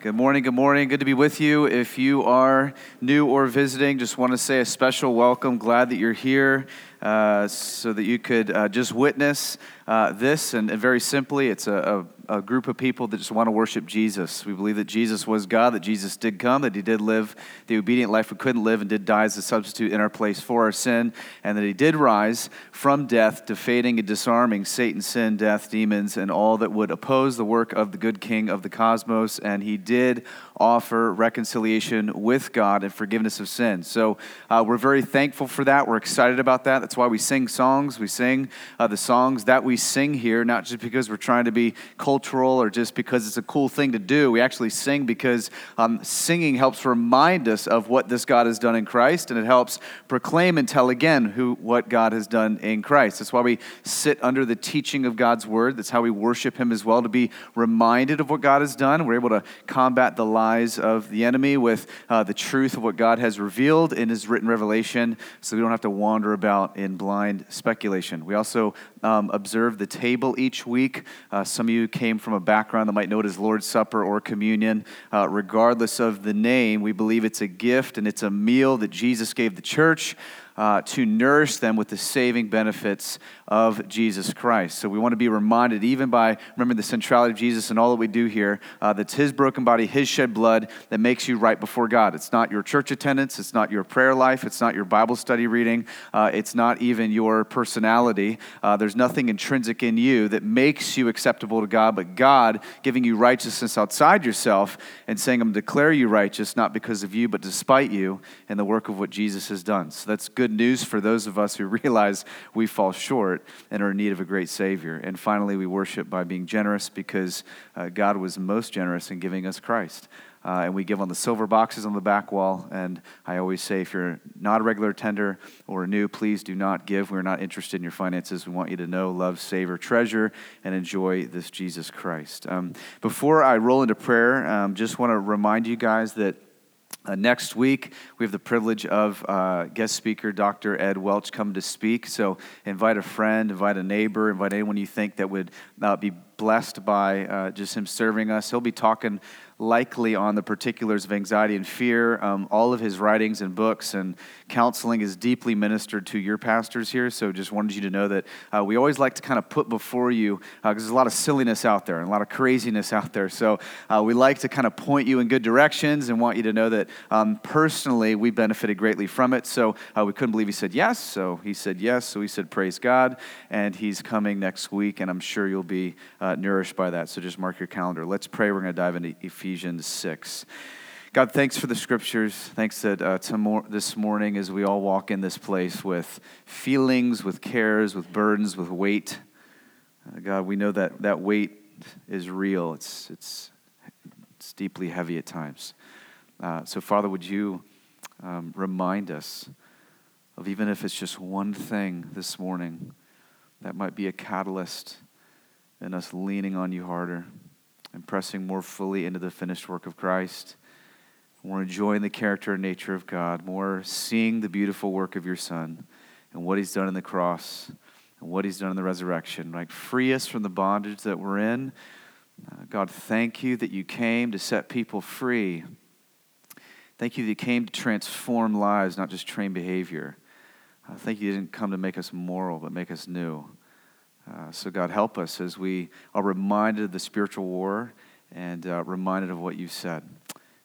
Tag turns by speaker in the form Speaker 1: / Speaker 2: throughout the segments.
Speaker 1: Good morning, good morning. Good to be with you. If you are new or visiting, just want to say a special welcome. Glad that you're here uh, so that you could uh, just witness uh, this. And, and, very simply, it's a, a, a, group of people that just want to worship Jesus. We believe that Jesus was God, that Jesus did come, that he did live the obedient life we couldn't live, and did die as a substitute in our place for our sin, and that he did rise from death, defeating and disarming Satan, sin, death, demons, and all that would oppose the work of the good king of the cosmos. And he did offer reconciliation with God and forgiveness of sin. So uh, we're very thankful for that. We're excited about that. That's why we sing songs. We sing uh, the songs that we sing here, not just because we're trying to be cultural or just because it's a cool thing to do. We actually sing because um, singing helps remind us of what this God has done in Christ, and it helps proclaim and tell again who what God has done in Christ. That's why we sit under the teaching of God's word. That's how we worship Him as well, to be reminded of what God has done. We're able to combat the lies of the enemy with uh, the truth of what God has revealed in His written revelation, so we don't have to wander about in blind speculation. We also um, observe the table each week. Uh, some of you came from a background that might know it as Lord's Supper or communion. Uh, regardless of the name, we believe it's a gift and it's a meal that Jesus gave the church uh, to nourish them with the saving benefits of Jesus Christ. So we want to be reminded, even by remembering the centrality of Jesus and all that we do here, uh, that's His broken body, His shed blood that makes you right before God. It's not your church attendance, it's not your prayer life, it's not your Bible study reading, uh, it's not even your personality. Uh, there's nothing intrinsic in you that makes you acceptable to God, but God giving you righteousness outside yourself and saying, I'm declare you righteous, not because of you, but despite you and the work of what Jesus has done. So that's good good news for those of us who realize we fall short and are in need of a great Savior. And finally, we worship by being generous because uh, God was most generous in giving us Christ. Uh, and we give on the silver boxes on the back wall. And I always say, if you're not a regular tender or new, please do not give. We're not interested in your finances. We want you to know, love, savor, treasure, and enjoy this Jesus Christ. Um, before I roll into prayer, um, just want to remind you guys that. Uh, next week, we have the privilege of uh, guest speaker Dr. Ed Welch come to speak. So invite a friend, invite a neighbor, invite anyone you think that would uh, be blessed by uh, just him serving us. He'll be talking likely on the particulars of anxiety and fear. Um, all of his writings and books and counseling is deeply ministered to your pastors here. So just wanted you to know that uh, we always like to kind of put before you, because uh, there's a lot of silliness out there and a lot of craziness out there. So uh, we like to kind of point you in good directions and want you to know that um, personally we benefited greatly from it. So uh, we couldn't believe he said yes. So he said yes. So he said, Praise God. And he's coming next week, and I'm sure you'll be uh, nourished by that. So just mark your calendar. Let's pray. We're going to dive into Ephesians. Ephesians 6. God, thanks for the scriptures. Thanks that uh, tomorrow, this morning, as we all walk in this place with feelings, with cares, with burdens, with weight, uh, God, we know that that weight is real. It's, it's, it's deeply heavy at times. Uh, so, Father, would you um, remind us of even if it's just one thing this morning that might be a catalyst in us leaning on you harder and pressing more fully into the finished work of Christ, more enjoying the character and nature of God, more seeing the beautiful work of your Son and what He's done in the cross and what He's done in the resurrection. Like, free us from the bondage that we're in. Uh, God, thank you that you came to set people free. Thank you that you came to transform lives, not just train behavior. Uh, thank you you didn't come to make us moral, but make us new. Uh, so, God, help us as we are reminded of the spiritual war and uh, reminded of what you said.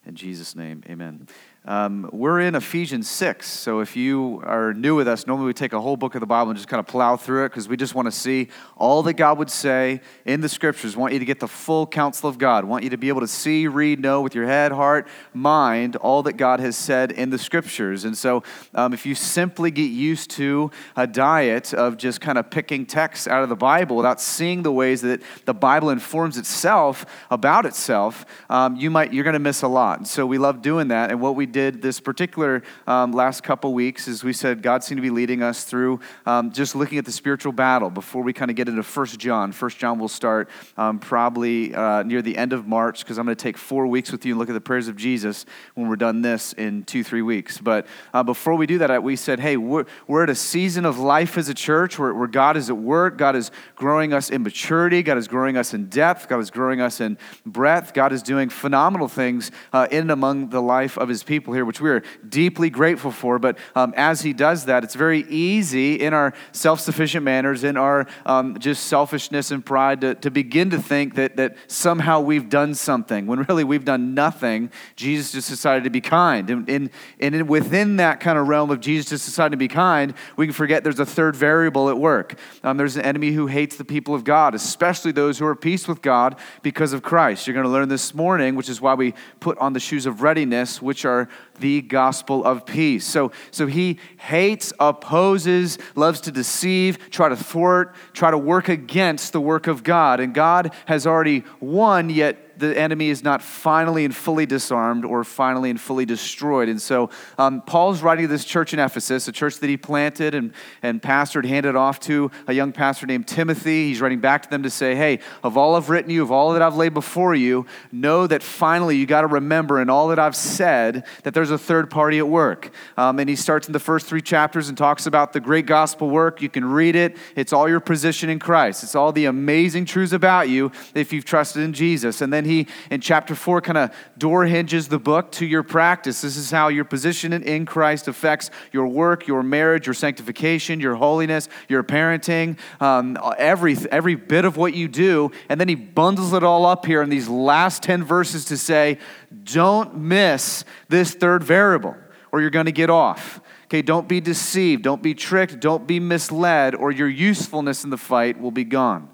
Speaker 1: In Jesus' name, amen. Um, we're in Ephesians 6. So if you are new with us, normally we take a whole book of the Bible and just kind of plow through it because we just want to see all that God would say in the scriptures. Want you to get the full counsel of God. Want you to be able to see, read, know with your head, heart, mind all that God has said in the scriptures. And so um, if you simply get used to a diet of just kind of picking texts out of the Bible without seeing the ways that the Bible informs itself about itself, um, you might, you're going to miss a lot. And so we love doing that. And what we did this particular um, last couple weeks is we said God seemed to be leading us through um, just looking at the spiritual battle before we kind of get into First John. First John will start um, probably uh, near the end of March because I'm going to take four weeks with you and look at the prayers of Jesus when we're done this in two, three weeks. But uh, before we do that, we said, hey, we're, we're at a season of life as a church where, where God is at work. God is growing us in maturity. God is growing us in depth. God is growing us in breadth. God is doing phenomenal things uh, in and among the life of his people here, which we are deeply grateful for. But um, as he does that, it's very easy in our self sufficient manners, in our um, just selfishness and pride to, to begin to think that, that somehow we've done something when really we've done nothing. Jesus just decided to be kind. And, and, and within that kind of realm of Jesus just deciding to be kind, we can forget there's a third variable at work. Um, there's an enemy who hates the people of God, especially those who are at peace with God because of Christ. You're going to learn this morning, which is why we put on the shoes of readiness, which are the gospel of peace. So, so he hates, opposes, loves to deceive, try to thwart, try to work against the work of God. And God has already won, yet the enemy is not finally and fully disarmed or finally and fully destroyed. And so um, Paul's writing to this church in Ephesus, a church that he planted and, and pastored, handed off to a young pastor named Timothy. He's writing back to them to say, hey, of all I've written you, of all that I've laid before you, know that finally you got to remember in all that I've said that there's a third party at work. Um, and he starts in the first three chapters and talks about the great gospel work. You can read it. It's all your position in Christ. It's all the amazing truths about you if you've trusted in Jesus. And then then he, in chapter four, kind of door hinges the book to your practice. This is how your position in Christ affects your work, your marriage, your sanctification, your holiness, your parenting, um, every, every bit of what you do. And then he bundles it all up here in these last 10 verses to say, don't miss this third variable or you're going to get off. Okay, don't be deceived, don't be tricked, don't be misled, or your usefulness in the fight will be gone.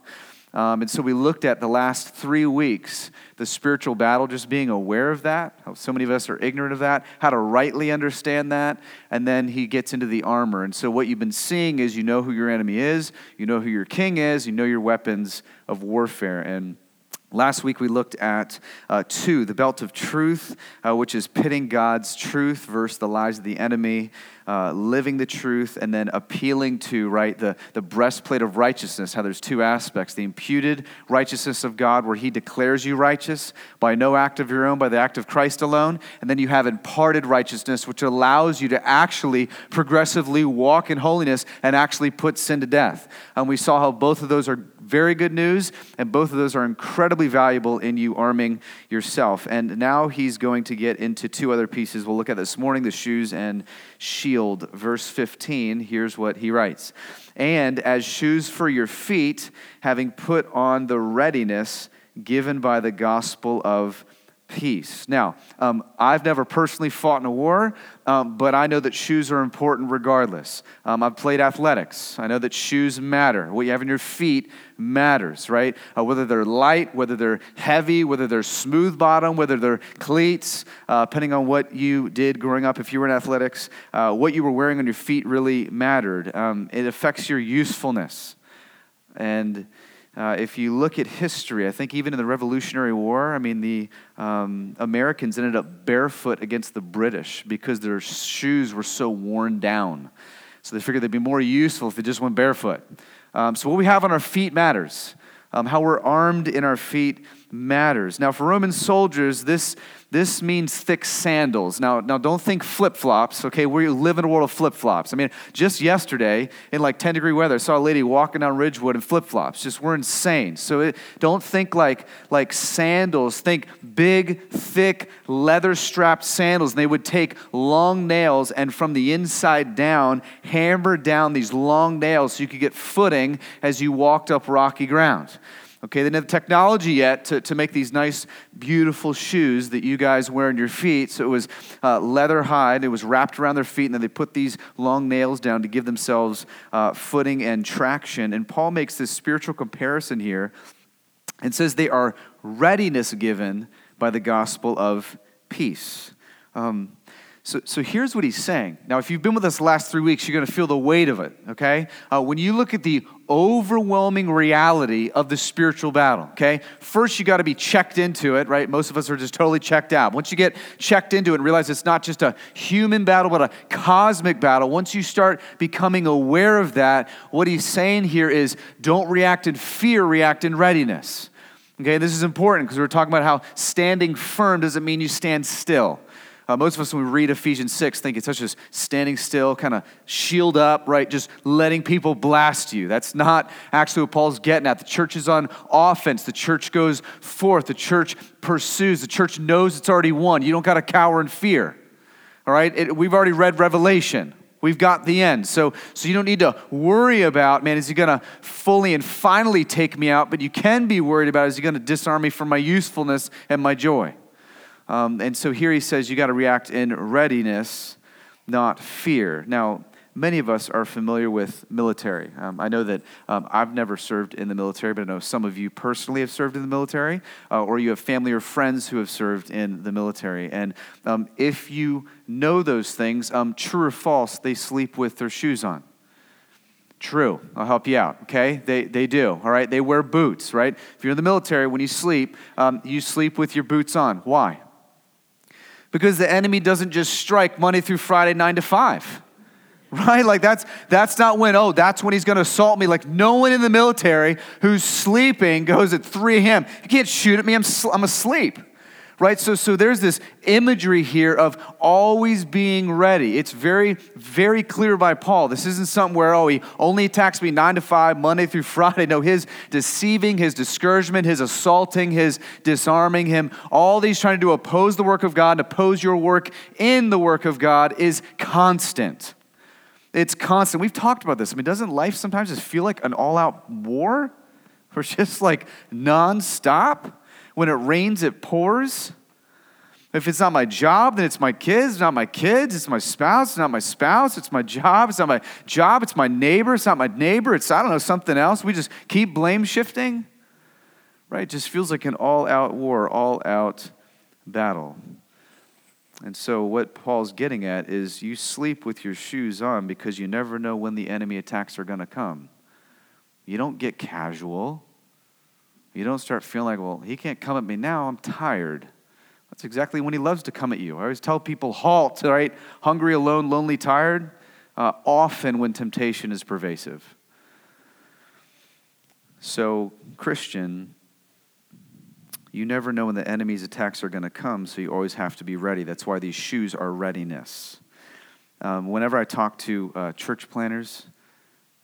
Speaker 1: Um, and so we looked at the last three weeks the spiritual battle, just being aware of that, how so many of us are ignorant of that, how to rightly understand that, and then he gets into the armor. And so what you've been seeing is you know who your enemy is, you know who your king is, you know your weapons of warfare. And Last week we looked at uh, two, the belt of truth, uh, which is pitting God's truth versus the lies of the enemy, uh, living the truth, and then appealing to, right, the, the breastplate of righteousness, how there's two aspects the imputed righteousness of God, where He declares you righteous by no act of your own, by the act of Christ alone. And then you have imparted righteousness, which allows you to actually progressively walk in holiness and actually put sin to death. And we saw how both of those are very good news, and both of those are incredibly valuable in you arming yourself. And now he's going to get into two other pieces we'll look at this morning the shoes and shield. Verse 15, here's what he writes And as shoes for your feet, having put on the readiness given by the gospel of peace. Now, um, I've never personally fought in a war, um, but I know that shoes are important regardless. Um, I've played athletics. I know that shoes matter. What you have in your feet matters, right? Uh, whether they're light, whether they're heavy, whether they're smooth bottom, whether they're cleats, uh, depending on what you did growing up, if you were in athletics, uh, what you were wearing on your feet really mattered. Um, it affects your usefulness. And uh, if you look at history, I think even in the Revolutionary War, I mean, the um, Americans ended up barefoot against the British because their shoes were so worn down. So they figured they'd be more useful if they just went barefoot. Um, so what we have on our feet matters. Um, how we're armed in our feet matters. Now, for Roman soldiers, this this means thick sandals. Now, now don't think flip flops, okay? We live in a world of flip flops. I mean, just yesterday in like 10 degree weather, I saw a lady walking down Ridgewood in flip flops. Just we're insane. So it, don't think like, like sandals. Think big, thick, leather strapped sandals. And they would take long nails and from the inside down, hammer down these long nails so you could get footing as you walked up rocky ground. Okay, they didn't have technology yet to, to make these nice, beautiful shoes that you guys wear on your feet. So it was uh, leather hide. It was wrapped around their feet, and then they put these long nails down to give themselves uh, footing and traction. And Paul makes this spiritual comparison here and says they are readiness given by the gospel of peace. Um, So, so here's what he's saying. Now, if you've been with us last three weeks, you're going to feel the weight of it, okay? Uh, when you look at the overwhelming reality of the spiritual battle, okay? First, you got to be checked into it, right? Most of us are just totally checked out. Once you get checked into it and realize it's not just a human battle, but a cosmic battle, once you start becoming aware of that, what he's saying here is don't react in fear, react in readiness. Okay, this is important because we're talking about how standing firm doesn't mean you stand still. Uh, most of us, when we read Ephesians 6, think it's such as standing still, kind of shield up, right? Just letting people blast you. That's not actually what Paul's getting at. The church is on offense. The church goes forth. The church pursues. The church knows it's already won. You don't got to cower in fear. All right? It, we've already read Revelation. We've got the end. So, so you don't need to worry about, man, is he going to fully and finally take me out? But you can be worried about, is he going to disarm me from my usefulness and my joy? Um, and so here he says you got to react in readiness, not fear. Now, many of us are familiar with military. Um, I know that um, I've never served in the military, but I know some of you personally have served in the military, uh, or you have family or friends who have served in the military. And um, if you know those things, um, true or false, they sleep with their shoes on. True. I'll help you out, okay? They, they do, all right? They wear boots, right? If you're in the military, when you sleep, um, you sleep with your boots on. Why? Because the enemy doesn't just strike Monday through Friday, nine to five. Right? Like that's that's not when, oh, that's when he's gonna assault me. Like no one in the military who's sleeping goes at 3 a.m. You can't shoot at me, I'm, I'm asleep right? So, so there's this imagery here of always being ready. It's very, very clear by Paul. This isn't something where, oh, he only attacks me nine to five, Monday through Friday. No, his deceiving, his discouragement, his assaulting, his disarming him, all these trying to do oppose the work of God, oppose your work in the work of God is constant. It's constant. We've talked about this. I mean, doesn't life sometimes just feel like an all out war? Or just like nonstop? When it rains, it pours. If it's not my job, then it's my kids. Not my kids. It's my spouse. Not my spouse. It's my job. It's not my job. It's my neighbor. It's not my neighbor. It's, I don't know, something else. We just keep blame shifting. Right? It just feels like an all out war, all out battle. And so, what Paul's getting at is you sleep with your shoes on because you never know when the enemy attacks are going to come. You don't get casual. You don't start feeling like, well, he can't come at me now. I'm tired. That's exactly when he loves to come at you. I always tell people, halt, right? Hungry, alone, lonely, tired. Uh, often when temptation is pervasive. So, Christian, you never know when the enemy's attacks are going to come, so you always have to be ready. That's why these shoes are readiness. Um, whenever I talk to uh, church planners,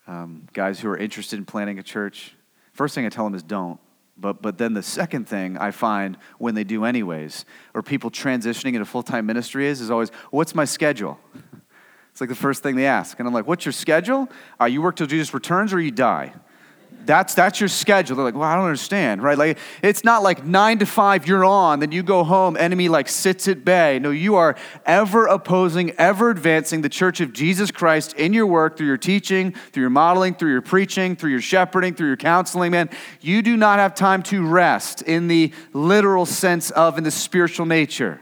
Speaker 1: um, guys who are interested in planning a church, first thing I tell them is don't. But, but then the second thing I find when they do, anyways, or people transitioning into full time ministry is, is always, what's my schedule? It's like the first thing they ask. And I'm like, what's your schedule? Uh, you work till Jesus returns or you die? That's, that's your schedule. They're like, well, I don't understand, right? Like, it's not like nine to five, you're on, then you go home, enemy like sits at bay. No, you are ever opposing, ever advancing the church of Jesus Christ in your work, through your teaching, through your modeling, through your preaching, through your shepherding, through your counseling, man. You do not have time to rest in the literal sense of, in the spiritual nature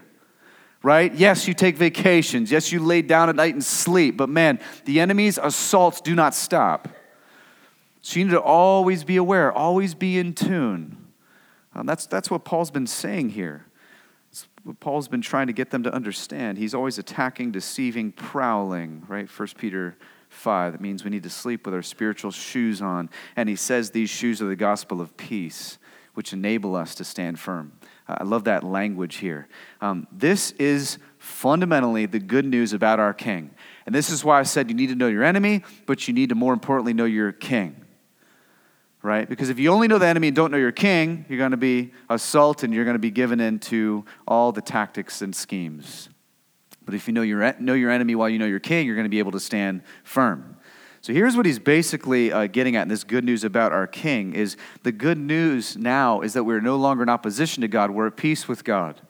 Speaker 1: right? Yes, you take vacations. Yes, you lay down at night and sleep. But man, the enemy's assaults do not stop. So you need to always be aware, always be in tune. Um, that's, that's what Paul's been saying here. It's what Paul's been trying to get them to understand. He's always attacking, deceiving, prowling, right? 1 Peter 5. That means we need to sleep with our spiritual shoes on. And he says these shoes are the gospel of peace, which enable us to stand firm. Uh, I love that language here. Um, this is fundamentally the good news about our king. And this is why I said you need to know your enemy, but you need to more importantly know your king right? Because if you only know the enemy and don't know your king, you're going to be assaulted and you're going to be given into all the tactics and schemes. But if you know your, know your enemy while you know your king, you're going to be able to stand firm. So here's what he's basically uh, getting at in this good news about our king is the good news now is that we're no longer in opposition to God, we're at peace with God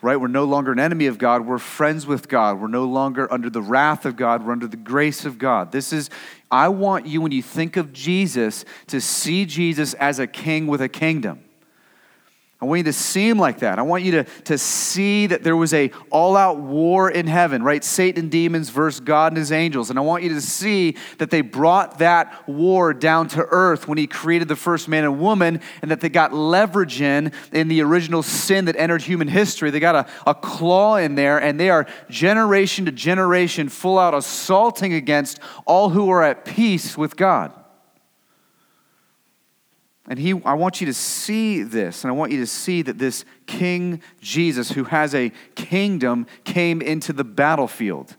Speaker 1: right? We're no longer an enemy of God. We're friends with God. We're no longer under the wrath of God. We're under the grace of God. This is, I want you, when you think of Jesus, to see Jesus as a king with a kingdom. I want you to see him like that. I want you to, to see that there was a all-out war in heaven, right? Satan and demons versus God and his angels. And I want you to see that they brought that war down to earth when he created the first man and woman, and that they got leverage in in the original sin that entered human history. They got a, a claw in there, and they are generation to generation full out assaulting against all who are at peace with God. And he, I want you to see this, and I want you to see that this King Jesus, who has a kingdom, came into the battlefield.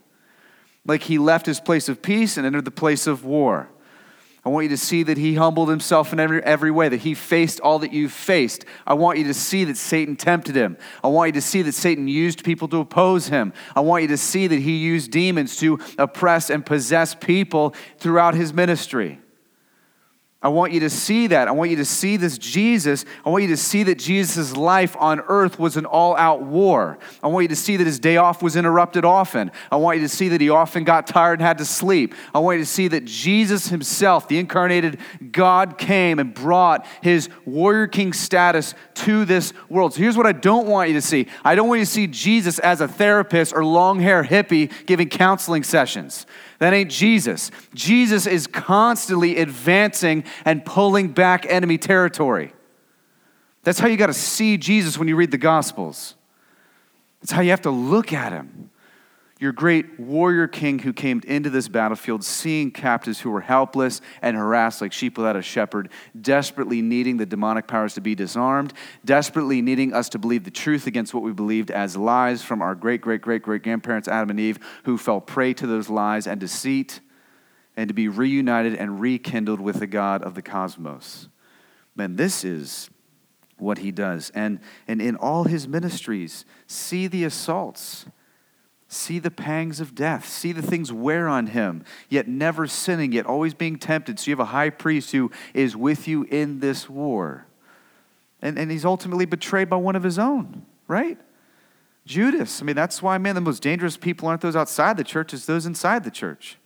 Speaker 1: Like he left his place of peace and entered the place of war. I want you to see that he humbled himself in every, every way, that he faced all that you've faced. I want you to see that Satan tempted him. I want you to see that Satan used people to oppose him. I want you to see that he used demons to oppress and possess people throughout his ministry. I want you to see that. I want you to see this Jesus. I want you to see that Jesus' life on earth was an all out war. I want you to see that his day off was interrupted often. I want you to see that he often got tired and had to sleep. I want you to see that Jesus himself, the incarnated God, came and brought his warrior king status to this world. So here's what I don't want you to see I don't want you to see Jesus as a therapist or long hair hippie giving counseling sessions. That ain't Jesus. Jesus is constantly advancing and pulling back enemy territory. That's how you got to see Jesus when you read the Gospels. That's how you have to look at him your great warrior king who came into this battlefield, seeing captives who were helpless and harassed like sheep without a shepherd, desperately needing the demonic powers to be disarmed, desperately needing us to believe the truth against what we believed as lies from our great, great, great, great grandparents, Adam and Eve, who fell prey to those lies and deceit, and to be reunited and rekindled with the God of the cosmos. Man, this is what he does. And, and in all his ministries, see the assaults see the pangs of death, see the things wear on him, yet never sinning, yet always being tempted. So you have a high priest who is with you in this war. And, and he's ultimately betrayed by one of his own, right? Judas. I mean, that's why, man, the most dangerous people aren't those outside the church, it's those inside the church.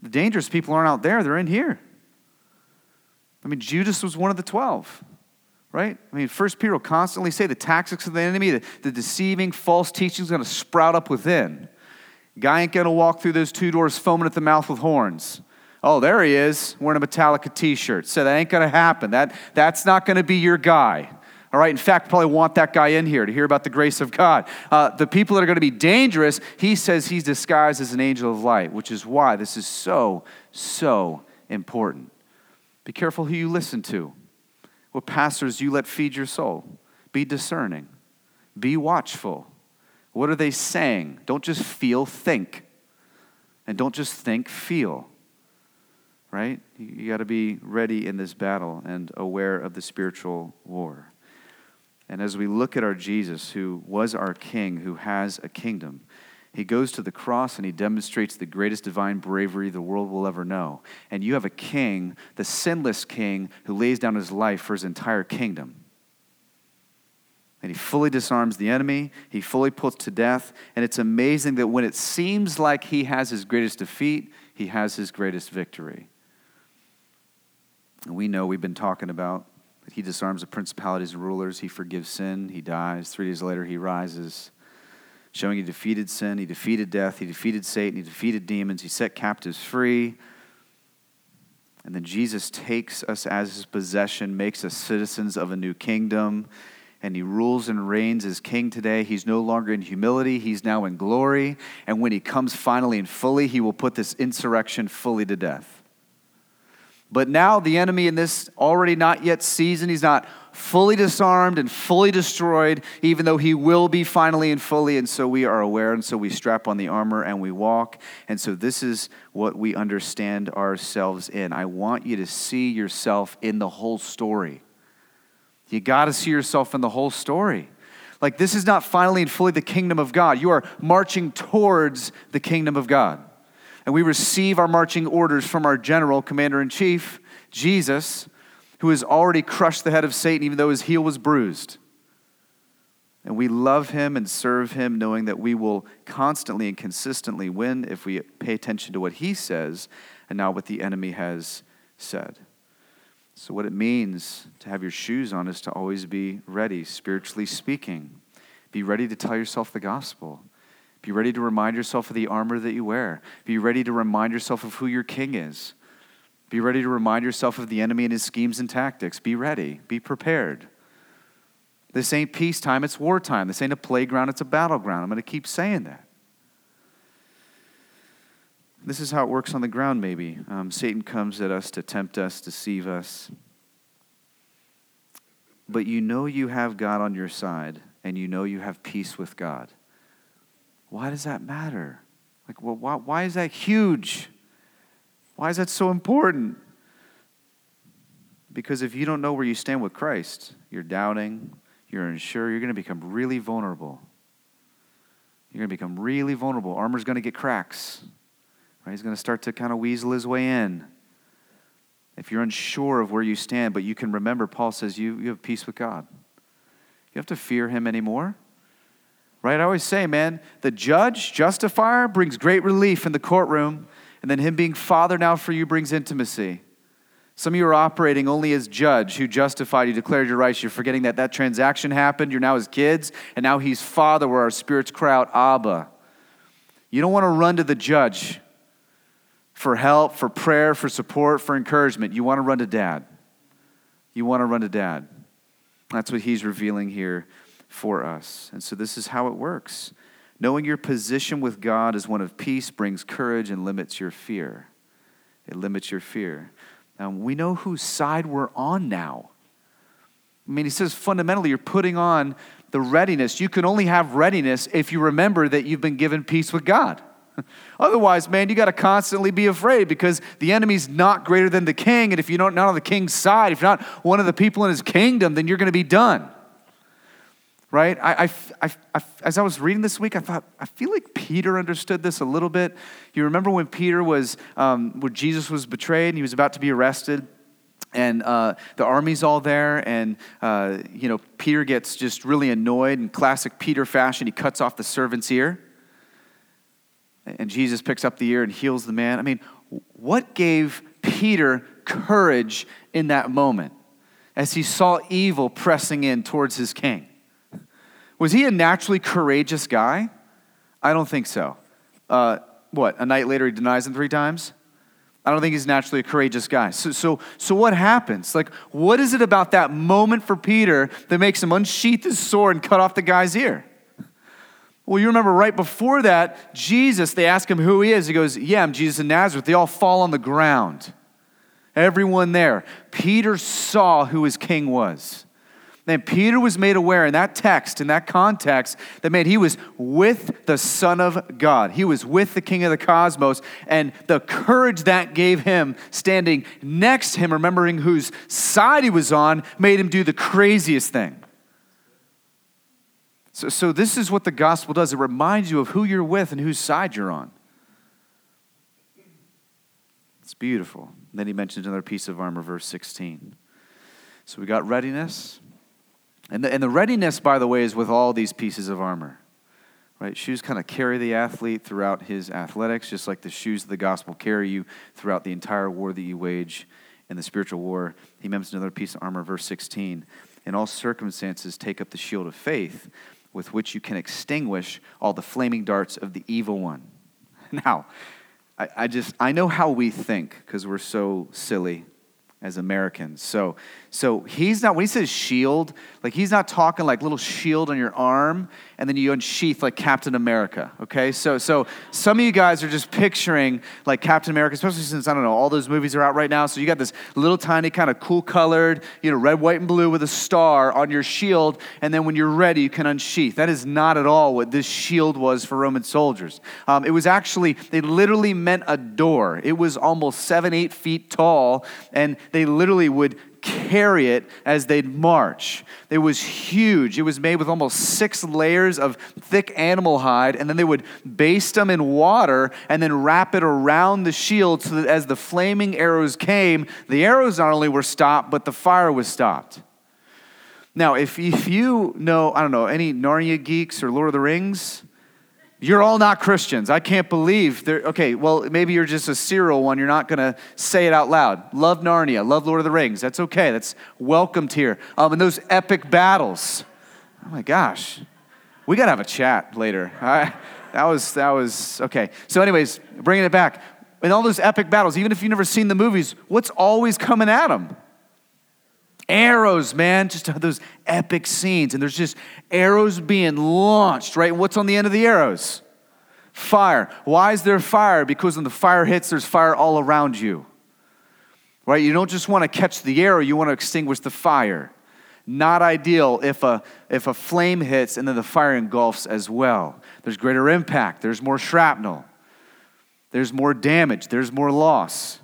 Speaker 1: The dangerous people aren't out there, they're in here. I mean, Judas was one of the 12 right? I mean, First Peter will constantly say the tactics of the enemy, the, the deceiving, false teaching is going to sprout up within. Guy ain't going to walk through those two doors foaming at the mouth with horns. Oh, there he is, wearing a Metallica t shirt. So that ain't going to happen. That, that's not going to be your guy. All right, in fact, probably want that guy in here to hear about the grace of God. Uh, the people that are going to be dangerous, he says he's disguised as an angel of light, which is why this is so, so important. Be careful who you listen to. What pastors you let feed your soul. Be discerning, be watchful. What are they saying? Don't just feel, think. And don't just think, feel. Right? You got to be ready in this battle and aware of the spiritual war. And as we look at our Jesus, who was our king, who has a kingdom, he goes to the cross and he demonstrates the greatest divine bravery the world will ever know. And you have a king, the sinless king, who lays down his life for his entire kingdom. And he fully disarms the enemy, he fully puts to death. And it's amazing that when it seems like he has his greatest defeat, he has his greatest victory. And we know we've been talking about that he disarms the principalities and rulers, he forgives sin, he dies. Three days later, he rises showing he defeated sin, he defeated death, he defeated Satan, he defeated demons, he set captives free. And then Jesus takes us as his possession, makes us citizens of a new kingdom, and he rules and reigns as king today. He's no longer in humility, he's now in glory. And when he comes finally and fully, he will put this insurrection fully to death. But now the enemy in this already not yet season, he's not fully disarmed and fully destroyed, even though he will be finally and fully. And so we are aware, and so we strap on the armor and we walk. And so this is what we understand ourselves in. I want you to see yourself in the whole story. You got to see yourself in the whole story. Like, this is not finally and fully the kingdom of God. You are marching towards the kingdom of God and we receive our marching orders from our general, commander in chief, Jesus, who has already crushed the head of Satan, even though his heel was bruised. And we love him and serve him, knowing that we will constantly and consistently win if we pay attention to what he says and not what the enemy has said. So, what it means to have your shoes on is to always be ready, spiritually speaking. Be ready to tell yourself the gospel. Be ready to remind yourself of the armor that you wear. Be ready to remind yourself of who your king is. Be ready to remind yourself of the enemy and his schemes and tactics. Be ready. Be prepared. This ain't peacetime, it's wartime. This ain't a playground, it's a battleground. I'm going to keep saying that. This is how it works on the ground, maybe. Um, Satan comes at us to tempt us, deceive us. But you know you have God on your side, and you know you have peace with God. Why does that matter? Like, well, why, why is that huge? Why is that so important? Because if you don't know where you stand with Christ, you're doubting, you're unsure, you're going to become really vulnerable. You're going to become really vulnerable. Armor's going to get cracks. Right? He's going to start to kind of weasel his way in. If you're unsure of where you stand, but you can remember, Paul says you, you have peace with God. You have to fear him anymore. Right? I always say, man, the judge, justifier, brings great relief in the courtroom, and then him being father now for you brings intimacy. Some of you are operating only as judge who justified you, declared your rights. You're forgetting that that transaction happened. You're now his kids, and now he's father, where our spirits cry out, Abba. You don't want to run to the judge for help, for prayer, for support, for encouragement. You want to run to dad. You want to run to dad. That's what he's revealing here for us. And so this is how it works. Knowing your position with God as one of peace brings courage and limits your fear. It limits your fear. Now, we know whose side we're on now. I mean, he says fundamentally, you're putting on the readiness. You can only have readiness if you remember that you've been given peace with God. Otherwise, man, you got to constantly be afraid because the enemy's not greater than the king. And if you're not on the king's side, if you're not one of the people in his kingdom, then you're going to be done. Right? I, I, I, I, as I was reading this week, I thought, I feel like Peter understood this a little bit. You remember when Peter was, um, where Jesus was betrayed and he was about to be arrested? and uh, the army's all there and uh, you know peter gets just really annoyed in classic peter fashion he cuts off the servant's ear and Jesus picks up the ear and heals the man. I mean, what gave Peter courage in that moment as he saw evil pressing in towards his king? Was he a naturally courageous guy? I don't think so. Uh, what, a night later he denies him three times? I don't think he's naturally a courageous guy. So, so, so what happens? Like, what is it about that moment for Peter that makes him unsheath his sword and cut off the guy's ear? Well, you remember right before that, Jesus, they ask him who he is. He goes, Yeah, I'm Jesus of Nazareth. They all fall on the ground. Everyone there. Peter saw who his king was. Then Peter was made aware in that text, in that context, that man, he was with the Son of God. He was with the King of the cosmos, and the courage that gave him standing next to him, remembering whose side he was on, made him do the craziest thing. So, so this is what the gospel does it reminds you of who you're with and whose side you're on. It's beautiful. And then he mentions another piece of armor, verse 16. So we got readiness. And the, and the readiness, by the way, is with all these pieces of armor. Right? Shoes kind of carry the athlete throughout his athletics, just like the shoes of the gospel carry you throughout the entire war that you wage in the spiritual war. He mentions another piece of armor, verse 16. In all circumstances, take up the shield of faith with which you can extinguish all the flaming darts of the evil one. Now, I, I just, I know how we think because we're so silly as Americans. So, so he's not, when he says shield, like he's not talking like little shield on your arm and then you unsheath like Captain America, okay? So, so some of you guys are just picturing like Captain America, especially since, I don't know, all those movies are out right now. So you got this little tiny kind of cool colored, you know, red, white, and blue with a star on your shield. And then when you're ready, you can unsheath. That is not at all what this shield was for Roman soldiers. Um, it was actually, they literally meant a door. It was almost seven, eight feet tall. And they literally would carry it as they'd march. It was huge. It was made with almost six layers of thick animal hide, and then they would baste them in water and then wrap it around the shield so that as the flaming arrows came, the arrows not only were stopped, but the fire was stopped. Now, if, if you know, I don't know, any Narnia geeks or Lord of the Rings, You're all not Christians. I can't believe they're okay. Well, maybe you're just a serial one. You're not going to say it out loud. Love Narnia, love Lord of the Rings. That's okay. That's welcomed here. Um, and those epic battles. Oh my gosh, we got to have a chat later. I, that was that was okay. So, anyways, bringing it back. In all those epic battles, even if you've never seen the movies, what's always coming at them? Arrows, man, just those epic scenes. And there's just arrows being launched, right? And what's on the end of the arrows? Fire. Why is there fire? Because when the fire hits, there's fire all around you. Right? You don't just want to catch the arrow, you want to extinguish the fire. Not ideal if a, if a flame hits and then the fire engulfs as well. There's greater impact, there's more shrapnel, there's more damage, there's more loss.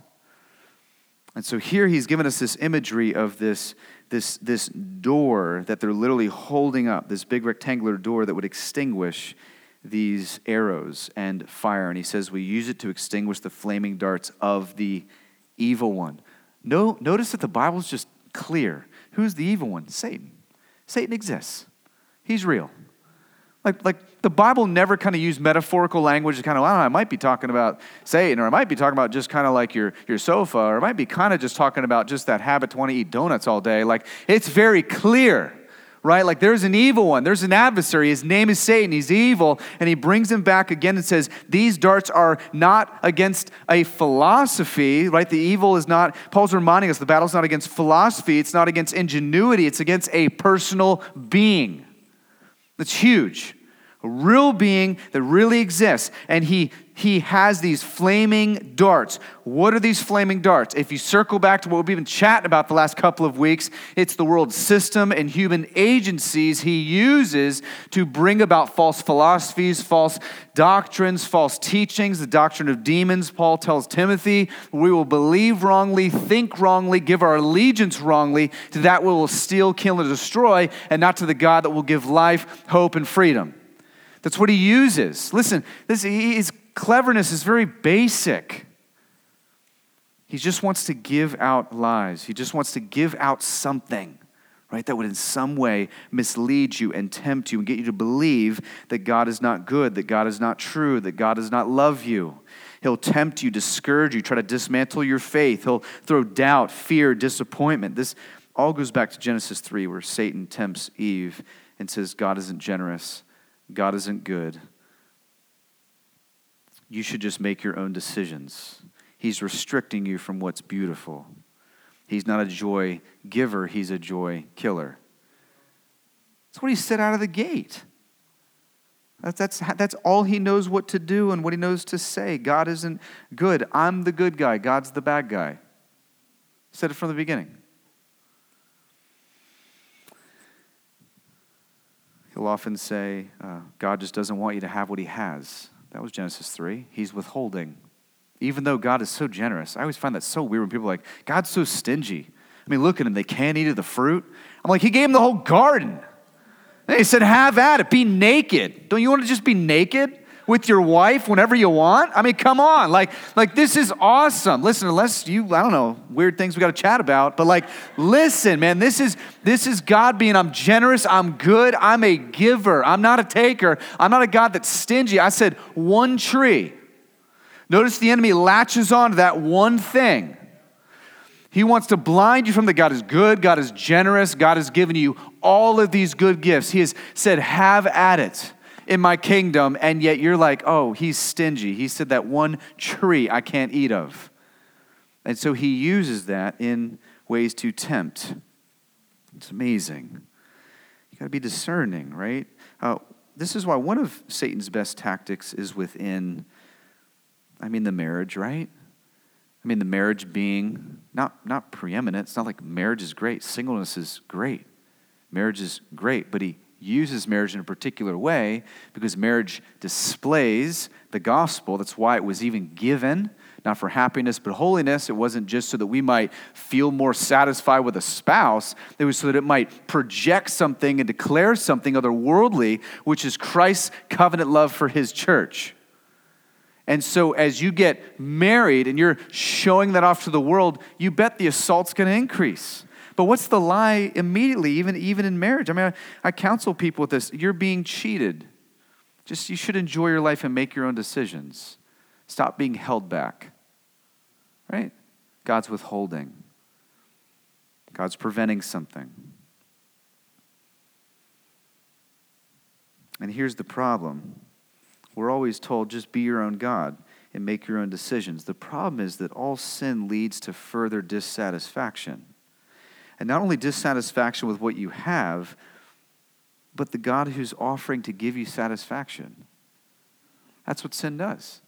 Speaker 1: And so here he's given us this imagery of this, this, this door that they're literally holding up, this big rectangular door that would extinguish these arrows and fire. And he says, We use it to extinguish the flaming darts of the evil one. No, notice that the Bible's just clear. Who's the evil one? Satan. Satan exists, he's real. Like, like the Bible never kind of used metaphorical language to kind of, well, I might be talking about Satan, or I might be talking about just kind of like your, your sofa, or I might be kind of just talking about just that habit to want to eat donuts all day. Like, it's very clear, right? Like, there's an evil one, there's an adversary. His name is Satan, he's evil, and he brings him back again and says, These darts are not against a philosophy, right? The evil is not, Paul's reminding us the battle's not against philosophy, it's not against ingenuity, it's against a personal being. That's huge. A real being that really exists. And he, he has these flaming darts. What are these flaming darts? If you circle back to what we've been chatting about the last couple of weeks, it's the world system and human agencies he uses to bring about false philosophies, false doctrines, false teachings, the doctrine of demons. Paul tells Timothy, we will believe wrongly, think wrongly, give our allegiance wrongly to that we will steal, kill, and destroy, and not to the God that will give life, hope, and freedom. That's what he uses. Listen, this, his cleverness is very basic. He just wants to give out lies. He just wants to give out something, right, that would in some way mislead you and tempt you and get you to believe that God is not good, that God is not true, that God does not love you. He'll tempt you, discourage you, try to dismantle your faith. He'll throw doubt, fear, disappointment. This all goes back to Genesis 3, where Satan tempts Eve and says, God isn't generous. God isn't good. You should just make your own decisions. He's restricting you from what's beautiful. He's not a joy giver, he's a joy killer. That's what he said out of the gate. That's, that's, that's all he knows what to do and what he knows to say. God isn't good. I'm the good guy, God's the bad guy. said it from the beginning. He'll often say, uh, God just doesn't want you to have what he has. That was Genesis 3. He's withholding. Even though God is so generous, I always find that so weird when people are like, God's so stingy. I mean, look at him, they can't eat of the fruit. I'm like, He gave him the whole garden. And he said, Have at it, be naked. Don't you want to just be naked? With your wife whenever you want? I mean, come on. Like, like this is awesome. Listen, unless you, I don't know, weird things we got to chat about, but like, listen, man, this is this is God being, I'm generous, I'm good, I'm a giver. I'm not a taker. I'm not a God that's stingy. I said one tree. Notice the enemy latches on to that one thing. He wants to blind you from that God is good, God is generous, God has given you all of these good gifts. He has said, have at it in my kingdom, and yet you're like, oh, he's stingy. He said that one tree I can't eat of. And so he uses that in ways to tempt. It's amazing. You got to be discerning, right? Uh, this is why one of Satan's best tactics is within, I mean, the marriage, right? I mean, the marriage being not, not preeminent. It's not like marriage is great, singleness is great. Marriage is great, but he uses marriage in a particular way because marriage displays the gospel. That's why it was even given, not for happiness, but holiness. It wasn't just so that we might feel more satisfied with a spouse, it was so that it might project something and declare something otherworldly, which is Christ's covenant love for his church. And so, as you get married and you're showing that off to the world, you bet the assault's going to increase. But what's the lie immediately, even, even in marriage? I mean, I, I counsel people with this. You're being cheated. Just you should enjoy your life and make your own decisions. Stop being held back. Right? God's withholding. God's preventing something. And here's the problem we're always told just be your own God and make your own decisions. The problem is that all sin leads to further dissatisfaction. And not only dissatisfaction with what you have, but the God who's offering to give you satisfaction. That's what sin does.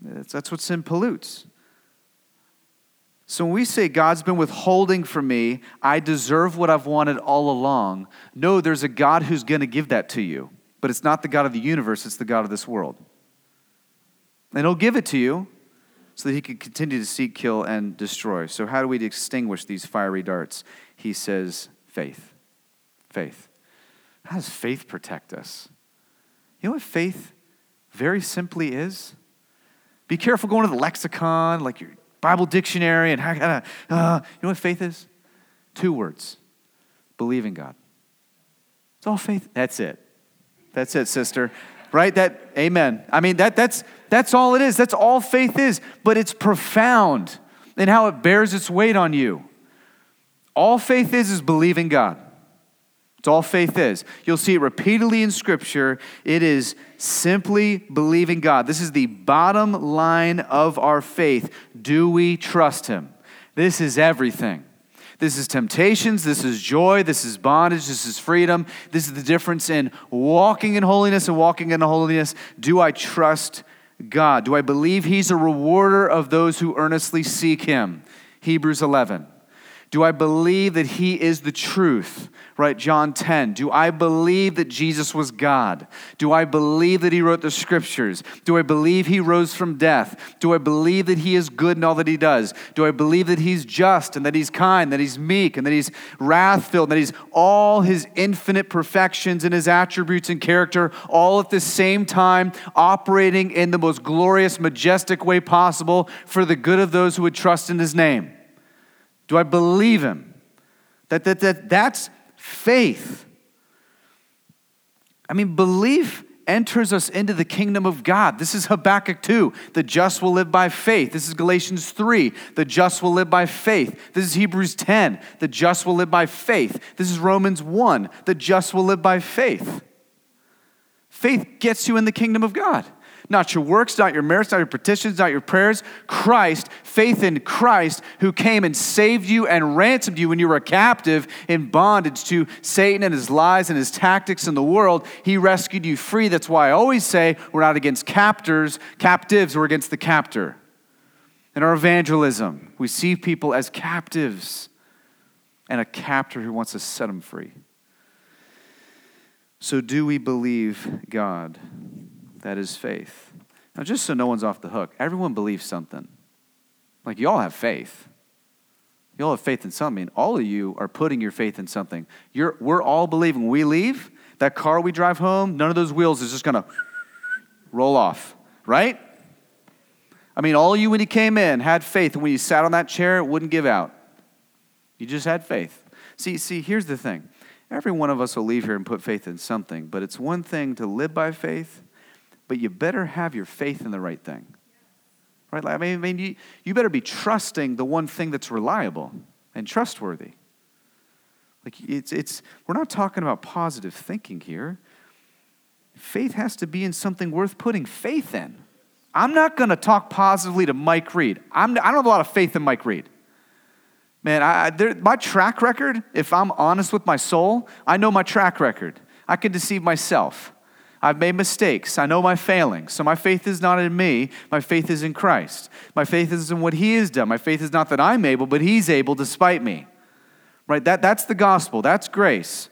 Speaker 1: That's what sin pollutes. So when we say God's been withholding from me, I deserve what I've wanted all along, no, there's a God who's going to give that to you. But it's not the God of the universe, it's the God of this world. And He'll give it to you so that He could continue to seek, kill, and destroy. So, how do we extinguish these fiery darts? He says, faith. Faith. How does faith protect us? You know what faith very simply is? Be careful going to the lexicon, like your Bible dictionary, and how, uh, you know what faith is? Two words believe in God. It's all faith. That's it. That's it, sister. Right? That amen. I mean that that's that's all it is. That's all faith is, but it's profound in how it bears its weight on you. All faith is is believing God. It's all faith is. You'll see it repeatedly in Scripture. It is simply believing God. This is the bottom line of our faith. Do we trust Him? This is everything. This is temptations. This is joy. This is bondage. This is freedom. This is the difference in walking in holiness and walking in holiness. Do I trust God? Do I believe He's a rewarder of those who earnestly seek Him? Hebrews 11. Do I believe that He is the truth? Right, John 10. Do I believe that Jesus was God? Do I believe that He wrote the scriptures? Do I believe He rose from death? Do I believe that He is good in all that He does? Do I believe that He's just and that He's kind, that He's meek and that He's wrath filled, that He's all His infinite perfections and His attributes and character, all at the same time, operating in the most glorious, majestic way possible for the good of those who would trust in His name? Do I believe Him? That, that, that, that's faith. I mean, belief enters us into the kingdom of God. This is Habakkuk 2. The just will live by faith. This is Galatians 3. The just will live by faith. This is Hebrews 10. The just will live by faith. This is Romans 1. The just will live by faith. Faith gets you in the kingdom of God. Not your works, not your merits, not your petitions, not your prayers. Christ, faith in Christ, who came and saved you and ransomed you when you were a captive in bondage to Satan and his lies and his tactics in the world. He rescued you free. That's why I always say we're not against captors, captives, we're against the captor. In our evangelism, we see people as captives and a captor who wants to set them free. So, do we believe God? That is faith. Now, just so no one's off the hook, everyone believes something. Like, you all have faith. You all have faith in something. All of you are putting your faith in something. You're, we're all believing. We leave, that car we drive home, none of those wheels is just going to roll off, right? I mean, all of you, when you came in, had faith. And when you sat on that chair, it wouldn't give out. You just had faith. See, see, here's the thing. Every one of us will leave here and put faith in something, but it's one thing to live by faith but you better have your faith in the right thing. Right? I mean, I mean you, you better be trusting the one thing that's reliable and trustworthy. Like it's, it's, we're not talking about positive thinking here. Faith has to be in something worth putting faith in. I'm not going to talk positively to Mike Reed. I'm, I don't have a lot of faith in Mike Reed. Man, I, there, my track record, if I'm honest with my soul, I know my track record. I can deceive myself. I've made mistakes. I know my failings. So my faith is not in me. My faith is in Christ. My faith is in what He has done. My faith is not that I'm able, but He's able despite me. Right? That, that's the gospel. That's grace.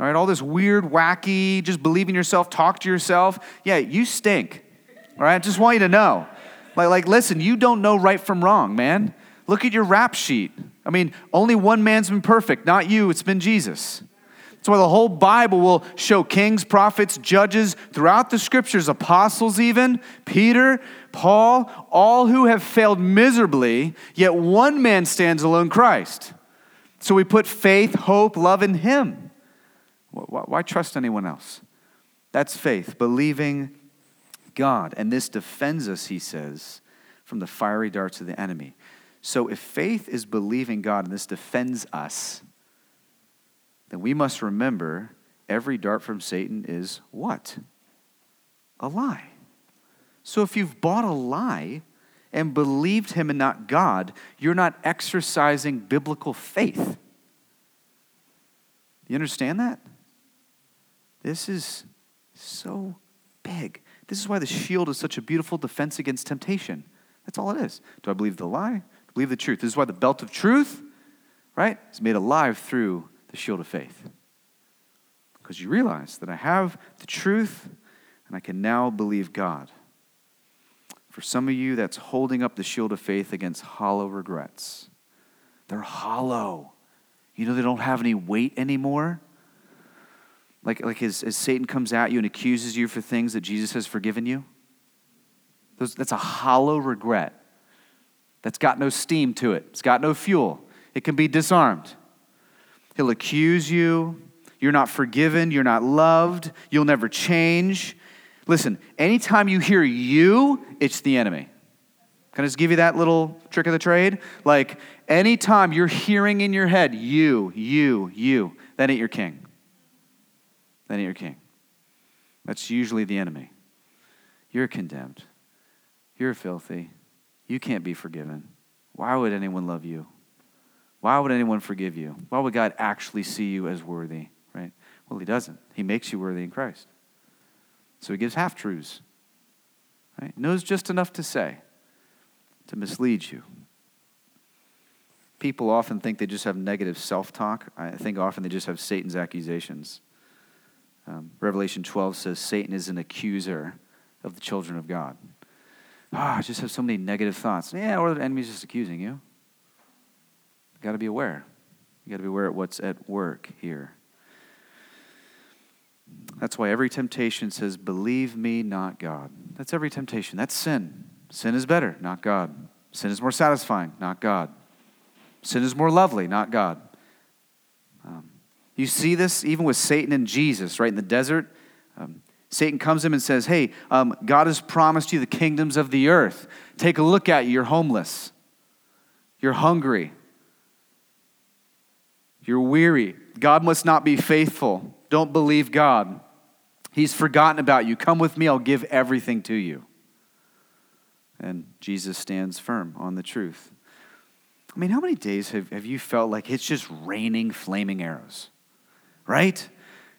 Speaker 1: All right? All this weird, wacky, just believe in yourself, talk to yourself. Yeah, you stink. All right? I just want you to know. Like, like, listen, you don't know right from wrong, man. Look at your rap sheet. I mean, only one man's been perfect, not you, it's been Jesus. That's why the whole Bible will show kings, prophets, judges throughout the scriptures, apostles, even, Peter, Paul, all who have failed miserably, yet one man stands alone Christ. So we put faith, hope, love in him. Why, why trust anyone else? That's faith, believing God. And this defends us, he says, from the fiery darts of the enemy. So if faith is believing God and this defends us, then we must remember every dart from Satan is what? A lie. So if you've bought a lie and believed him and not God, you're not exercising biblical faith. You understand that? This is so big. This is why the shield is such a beautiful defense against temptation. That's all it is. Do I believe the lie? Believe the truth. This is why the belt of truth, right, is made alive through the shield of faith. Because you realize that I have the truth and I can now believe God. For some of you, that's holding up the shield of faith against hollow regrets. They're hollow. You know, they don't have any weight anymore. Like, like as, as Satan comes at you and accuses you for things that Jesus has forgiven you, those, that's a hollow regret. That's got no steam to it, it's got no fuel. It can be disarmed. He'll accuse you. You're not forgiven. You're not loved. You'll never change. Listen, anytime you hear you, it's the enemy. Can I just give you that little trick of the trade? Like, anytime you're hearing in your head, you, you, you, that ain't your king. That ain't your king. That's usually the enemy. You're condemned. You're filthy. You can't be forgiven. Why would anyone love you? Why would anyone forgive you? Why would God actually see you as worthy, right? Well, He doesn't. He makes you worthy in Christ. So He gives half truths, right? Knows just enough to say to mislead you. People often think they just have negative self talk. I think often they just have Satan's accusations. Um, Revelation 12 says Satan is an accuser of the children of God. Ah, oh, I just have so many negative thoughts. Yeah, or the enemy's just accusing you. Got to be aware. You got to be aware of what's at work here. That's why every temptation says, Believe me, not God. That's every temptation. That's sin. Sin is better, not God. Sin is more satisfying, not God. Sin is more lovely, not God. Um, you see this even with Satan and Jesus, right? In the desert, um, Satan comes to him and says, Hey, um, God has promised you the kingdoms of the earth. Take a look at you. You're homeless. You're hungry. You're weary. God must not be faithful. Don't believe God. He's forgotten about you. Come with me. I'll give everything to you. And Jesus stands firm on the truth. I mean, how many days have, have you felt like it's just raining flaming arrows? Right?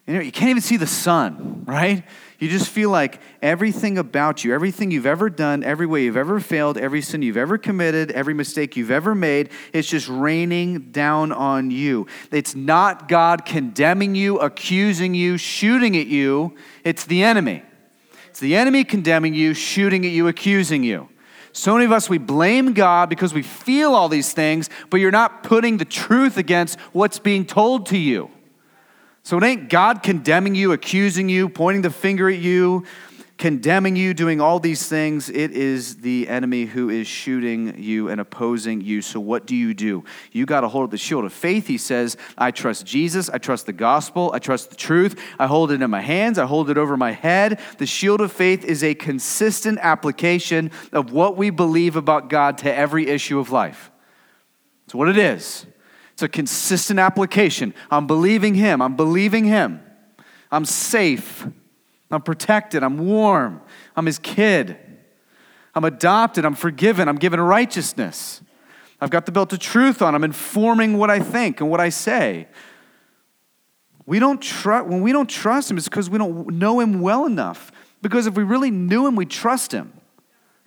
Speaker 1: You know, you can't even see the sun, right? You just feel like everything about you, everything you've ever done, every way you've ever failed, every sin you've ever committed, every mistake you've ever made, it's just raining down on you. It's not God condemning you, accusing you, shooting at you. It's the enemy. It's the enemy condemning you, shooting at you, accusing you. So many of us, we blame God because we feel all these things, but you're not putting the truth against what's being told to you. So it ain't God condemning you, accusing you, pointing the finger at you, condemning you, doing all these things. It is the enemy who is shooting you and opposing you. So what do you do? You got to hold the shield of faith. He says, I trust Jesus. I trust the gospel. I trust the truth. I hold it in my hands. I hold it over my head. The shield of faith is a consistent application of what we believe about God to every issue of life. That's what it is. It's a consistent application. I'm believing Him. I'm believing Him. I'm safe. I'm protected. I'm warm. I'm His kid. I'm adopted. I'm forgiven. I'm given righteousness. I've got the belt of truth on. I'm informing what I think and what I say. We don't trust when we don't trust him, it's because we don't know him well enough. Because if we really knew him, we'd trust him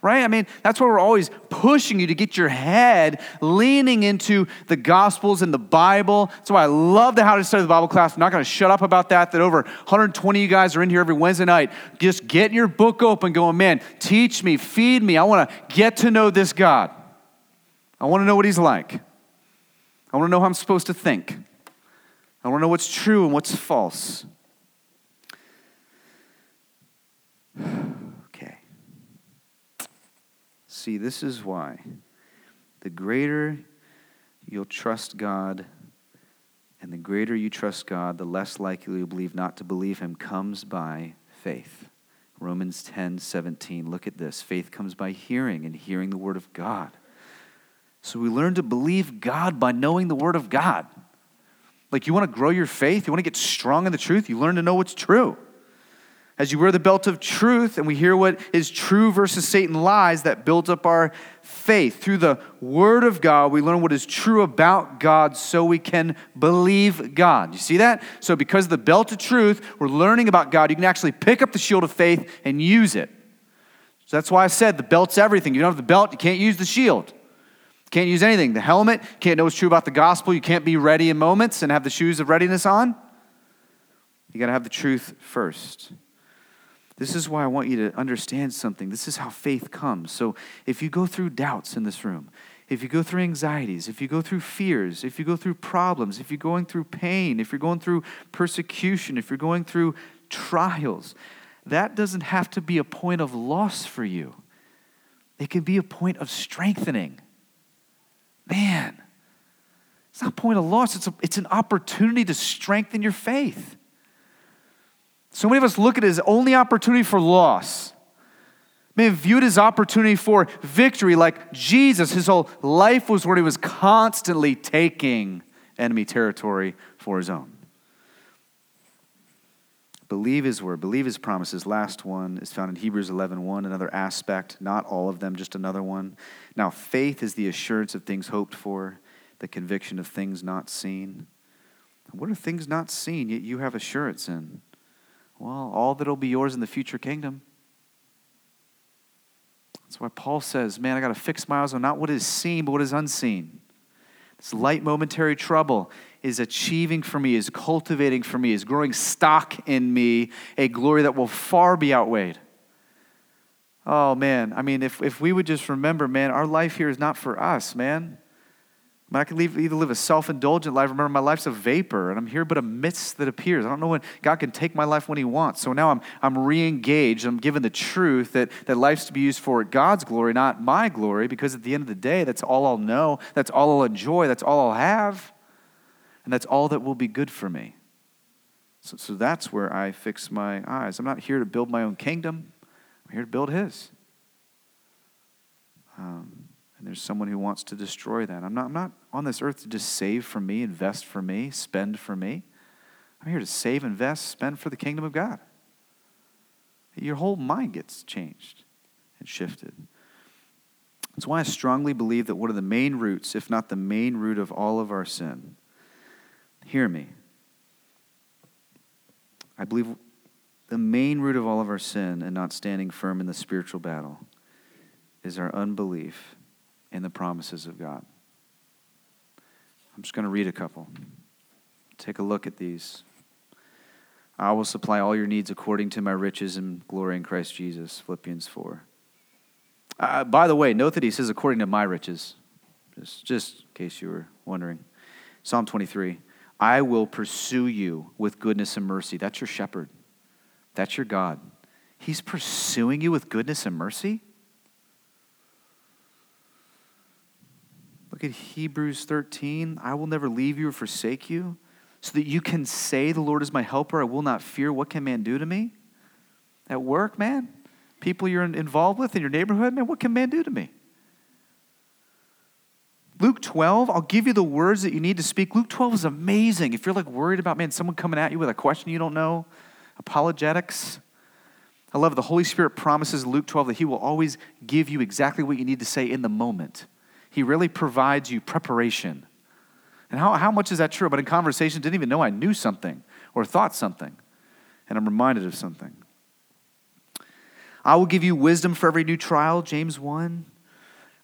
Speaker 1: right? I mean, that's why we're always pushing you to get your head leaning into the Gospels and the Bible. That's why I love the How to Study the Bible class. I'm not going to shut up about that, that over 120 of you guys are in here every Wednesday night. Just getting your book open, going, man, teach me, feed me. I want to get to know this God. I want to know what he's like. I want to know how I'm supposed to think. I want to know what's true and what's false. See, this is why. The greater you'll trust God, and the greater you trust God, the less likely you'll believe not to believe Him comes by faith. Romans 10 17. Look at this. Faith comes by hearing, and hearing the Word of God. So we learn to believe God by knowing the Word of God. Like you want to grow your faith, you want to get strong in the truth, you learn to know what's true. As you wear the belt of truth and we hear what is true versus Satan lies, that builds up our faith. Through the Word of God, we learn what is true about God so we can believe God. You see that? So, because of the belt of truth, we're learning about God. You can actually pick up the shield of faith and use it. So, that's why I said the belt's everything. You don't have the belt, you can't use the shield. Can't use anything. The helmet, can't know what's true about the gospel. You can't be ready in moments and have the shoes of readiness on. You got to have the truth first. This is why I want you to understand something. This is how faith comes. So if you go through doubts in this room, if you go through anxieties, if you go through fears, if you go through problems, if you're going through pain, if you're going through persecution, if you're going through trials, that doesn't have to be a point of loss for you. It can be a point of strengthening. Man, it's not a point of loss, it's, a, it's an opportunity to strengthen your faith. So many of us look at it as only opportunity for loss. Man, view it as opportunity for victory, like Jesus, his whole life was where he was constantly taking enemy territory for his own. Believe his word, believe his promises. Last one is found in Hebrews 11 1, another aspect, not all of them, just another one. Now, faith is the assurance of things hoped for, the conviction of things not seen. What are things not seen yet you have assurance in? Well, all that'll be yours in the future kingdom. That's why Paul says, Man, I got to fix my eyes on not what is seen, but what is unseen. This light momentary trouble is achieving for me, is cultivating for me, is growing stock in me a glory that will far be outweighed. Oh, man. I mean, if, if we would just remember, man, our life here is not for us, man. I can leave, either live a self indulgent life. Remember, my life's a vapor, and I'm here but a mist that appears. I don't know when God can take my life when He wants. So now I'm, I'm re engaged. I'm given the truth that, that life's to be used for God's glory, not my glory, because at the end of the day, that's all I'll know. That's all I'll enjoy. That's all I'll have. And that's all that will be good for me. So, so that's where I fix my eyes. I'm not here to build my own kingdom, I'm here to build His. Um, and there's someone who wants to destroy that. I'm not, I'm not on this earth to just save for me, invest for me, spend for me. I'm here to save, invest, spend for the kingdom of God. Your whole mind gets changed and shifted. That's why I strongly believe that one of the main roots, if not the main root of all of our sin, hear me. I believe the main root of all of our sin and not standing firm in the spiritual battle is our unbelief in the promises of God. I'm just going to read a couple. Take a look at these. I will supply all your needs according to my riches and glory in Christ Jesus, Philippians 4. Uh, by the way, note that he says according to my riches, just, just in case you were wondering. Psalm 23 I will pursue you with goodness and mercy. That's your shepherd, that's your God. He's pursuing you with goodness and mercy? Look at Hebrews 13. I will never leave you or forsake you, so that you can say, The Lord is my helper. I will not fear. What can man do to me? At work, man? People you're involved with in your neighborhood, man, what can man do to me? Luke 12, I'll give you the words that you need to speak. Luke 12 is amazing. If you're like worried about, man, someone coming at you with a question you don't know, apologetics. I love the Holy Spirit promises Luke 12 that He will always give you exactly what you need to say in the moment. He really provides you preparation. And how, how much is that true? But in conversation, didn't even know I knew something or thought something. And I'm reminded of something. I will give you wisdom for every new trial, James 1.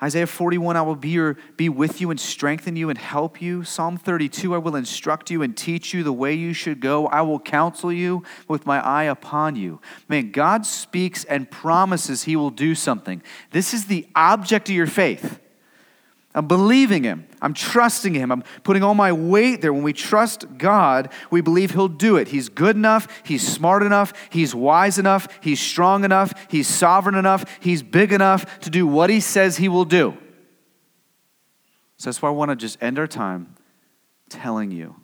Speaker 1: Isaiah 41, I will be, your, be with you and strengthen you and help you. Psalm 32, I will instruct you and teach you the way you should go. I will counsel you with my eye upon you. Man, God speaks and promises he will do something. This is the object of your faith. I'm believing Him. I'm trusting Him. I'm putting all my weight there. When we trust God, we believe He'll do it. He's good enough. He's smart enough. He's wise enough. He's strong enough. He's sovereign enough. He's big enough to do what He says He will do. So that's why I want to just end our time telling you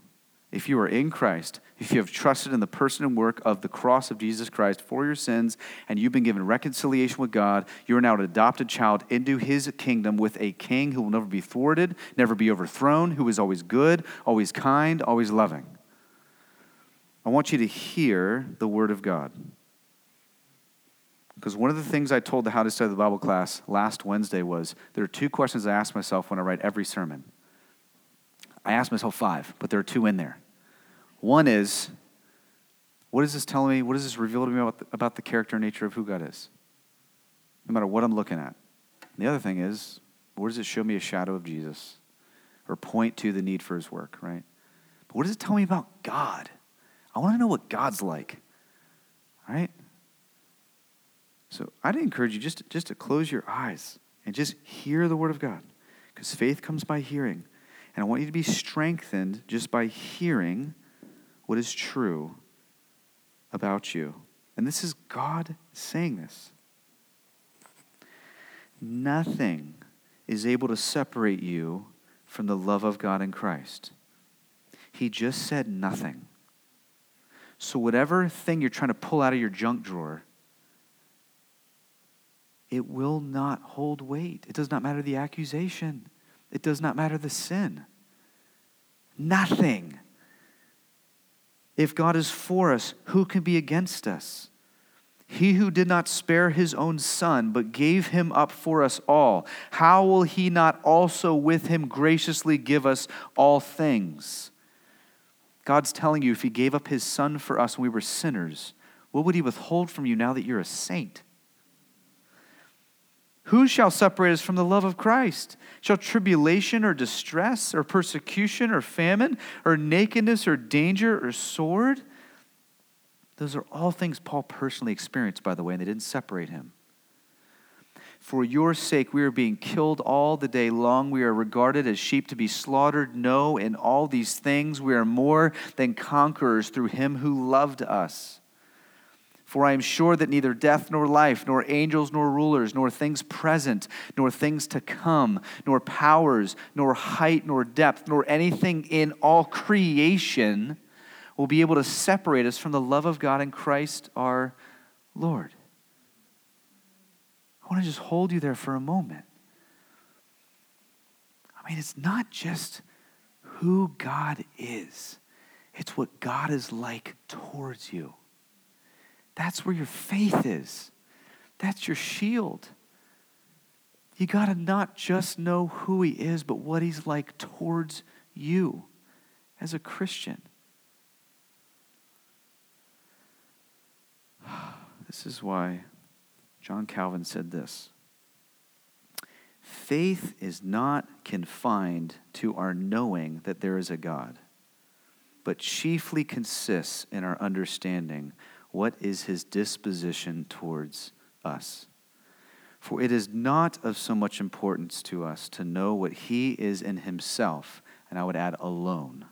Speaker 1: if you are in Christ, if you have trusted in the person and work of the cross of Jesus Christ for your sins, and you've been given reconciliation with God, you are now an adopted child into his kingdom with a king who will never be thwarted, never be overthrown, who is always good, always kind, always loving. I want you to hear the word of God. Because one of the things I told the How to Study the Bible class last Wednesday was there are two questions I ask myself when I write every sermon. I ask myself five, but there are two in there. One is, what is this telling me? What does this reveal to me about the, about the character and nature of who God is? No matter what I'm looking at. And the other thing is, where does it show me a shadow of Jesus or point to the need for his work, right? But what does it tell me about God? I want to know what God's like, right? So I'd encourage you just, just to close your eyes and just hear the word of God because faith comes by hearing. And I want you to be strengthened just by hearing what is true about you. And this is God saying this. Nothing is able to separate you from the love of God in Christ. He just said nothing. So, whatever thing you're trying to pull out of your junk drawer, it will not hold weight. It does not matter the accusation. It does not matter the sin. Nothing. If God is for us, who can be against us? He who did not spare his own son, but gave him up for us all, how will he not also with him graciously give us all things? God's telling you if he gave up his son for us when we were sinners, what would he withhold from you now that you're a saint? Who shall separate us from the love of Christ? Shall tribulation or distress or persecution or famine or nakedness or danger or sword? Those are all things Paul personally experienced, by the way, and they didn't separate him. For your sake, we are being killed all the day long. We are regarded as sheep to be slaughtered. No, in all these things, we are more than conquerors through him who loved us. For I am sure that neither death nor life, nor angels nor rulers, nor things present, nor things to come, nor powers, nor height, nor depth, nor anything in all creation will be able to separate us from the love of God in Christ our Lord. I want to just hold you there for a moment. I mean, it's not just who God is, it's what God is like towards you. That's where your faith is. That's your shield. You got to not just know who he is, but what he's like towards you as a Christian. This is why John Calvin said this Faith is not confined to our knowing that there is a God, but chiefly consists in our understanding what is his disposition towards us. For it is not of so much importance to us to know what he is in himself, and I would add alone,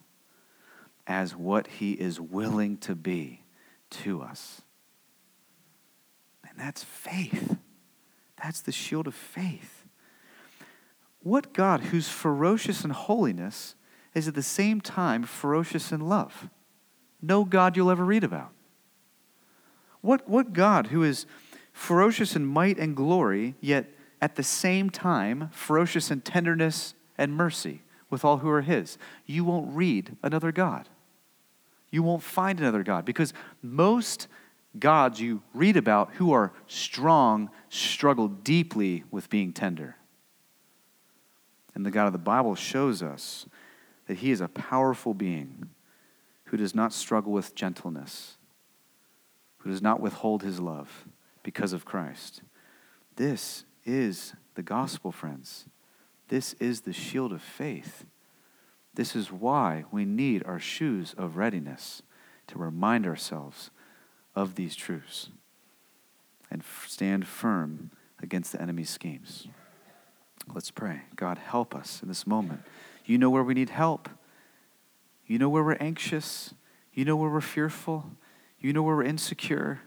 Speaker 1: as what he is willing to be to us. And that's faith. That's the shield of faith. What God, who's ferocious in holiness, is at the same time ferocious in love? No God you'll ever read about. What, what God who is ferocious in might and glory, yet at the same time ferocious in tenderness and mercy with all who are his? You won't read another God. You won't find another God because most gods you read about who are strong struggle deeply with being tender. And the God of the Bible shows us that he is a powerful being who does not struggle with gentleness who does not withhold his love because of Christ. This is the gospel, friends. This is the shield of faith. This is why we need our shoes of readiness to remind ourselves of these truths and stand firm against the enemy's schemes. Let's pray. God, help us in this moment. You know where we need help. You know where we're anxious. You know where we're fearful. You know where we're insecure.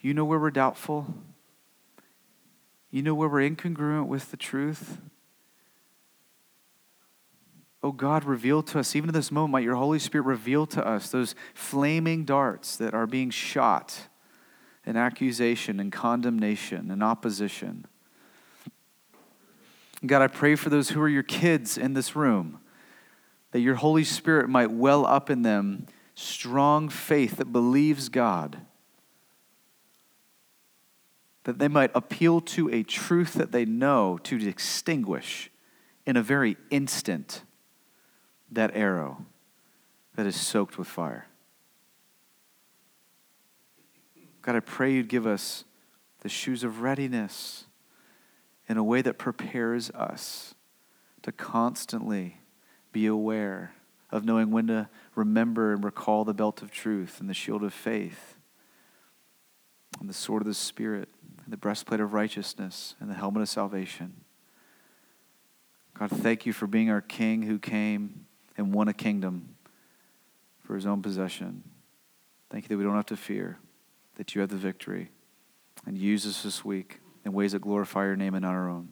Speaker 1: You know where we're doubtful. You know where we're incongruent with the truth. Oh God, reveal to us, even in this moment, might your Holy Spirit reveal to us those flaming darts that are being shot in accusation and condemnation and opposition. God, I pray for those who are your kids in this room, that your Holy Spirit might well up in them strong faith that believes God, that they might appeal to a truth that they know to extinguish in a very instant that arrow that is soaked with fire. God, I pray you'd give us the shoes of readiness in a way that prepares us to constantly be aware of knowing when to remember and recall the belt of truth and the shield of faith and the sword of the Spirit and the breastplate of righteousness and the helmet of salvation. God, thank you for being our King who came and won a kingdom for his own possession. Thank you that we don't have to fear, that you have the victory. And use us this week in ways that glorify your name and not our own.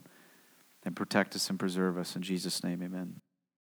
Speaker 1: And protect us and preserve us. In Jesus' name, amen.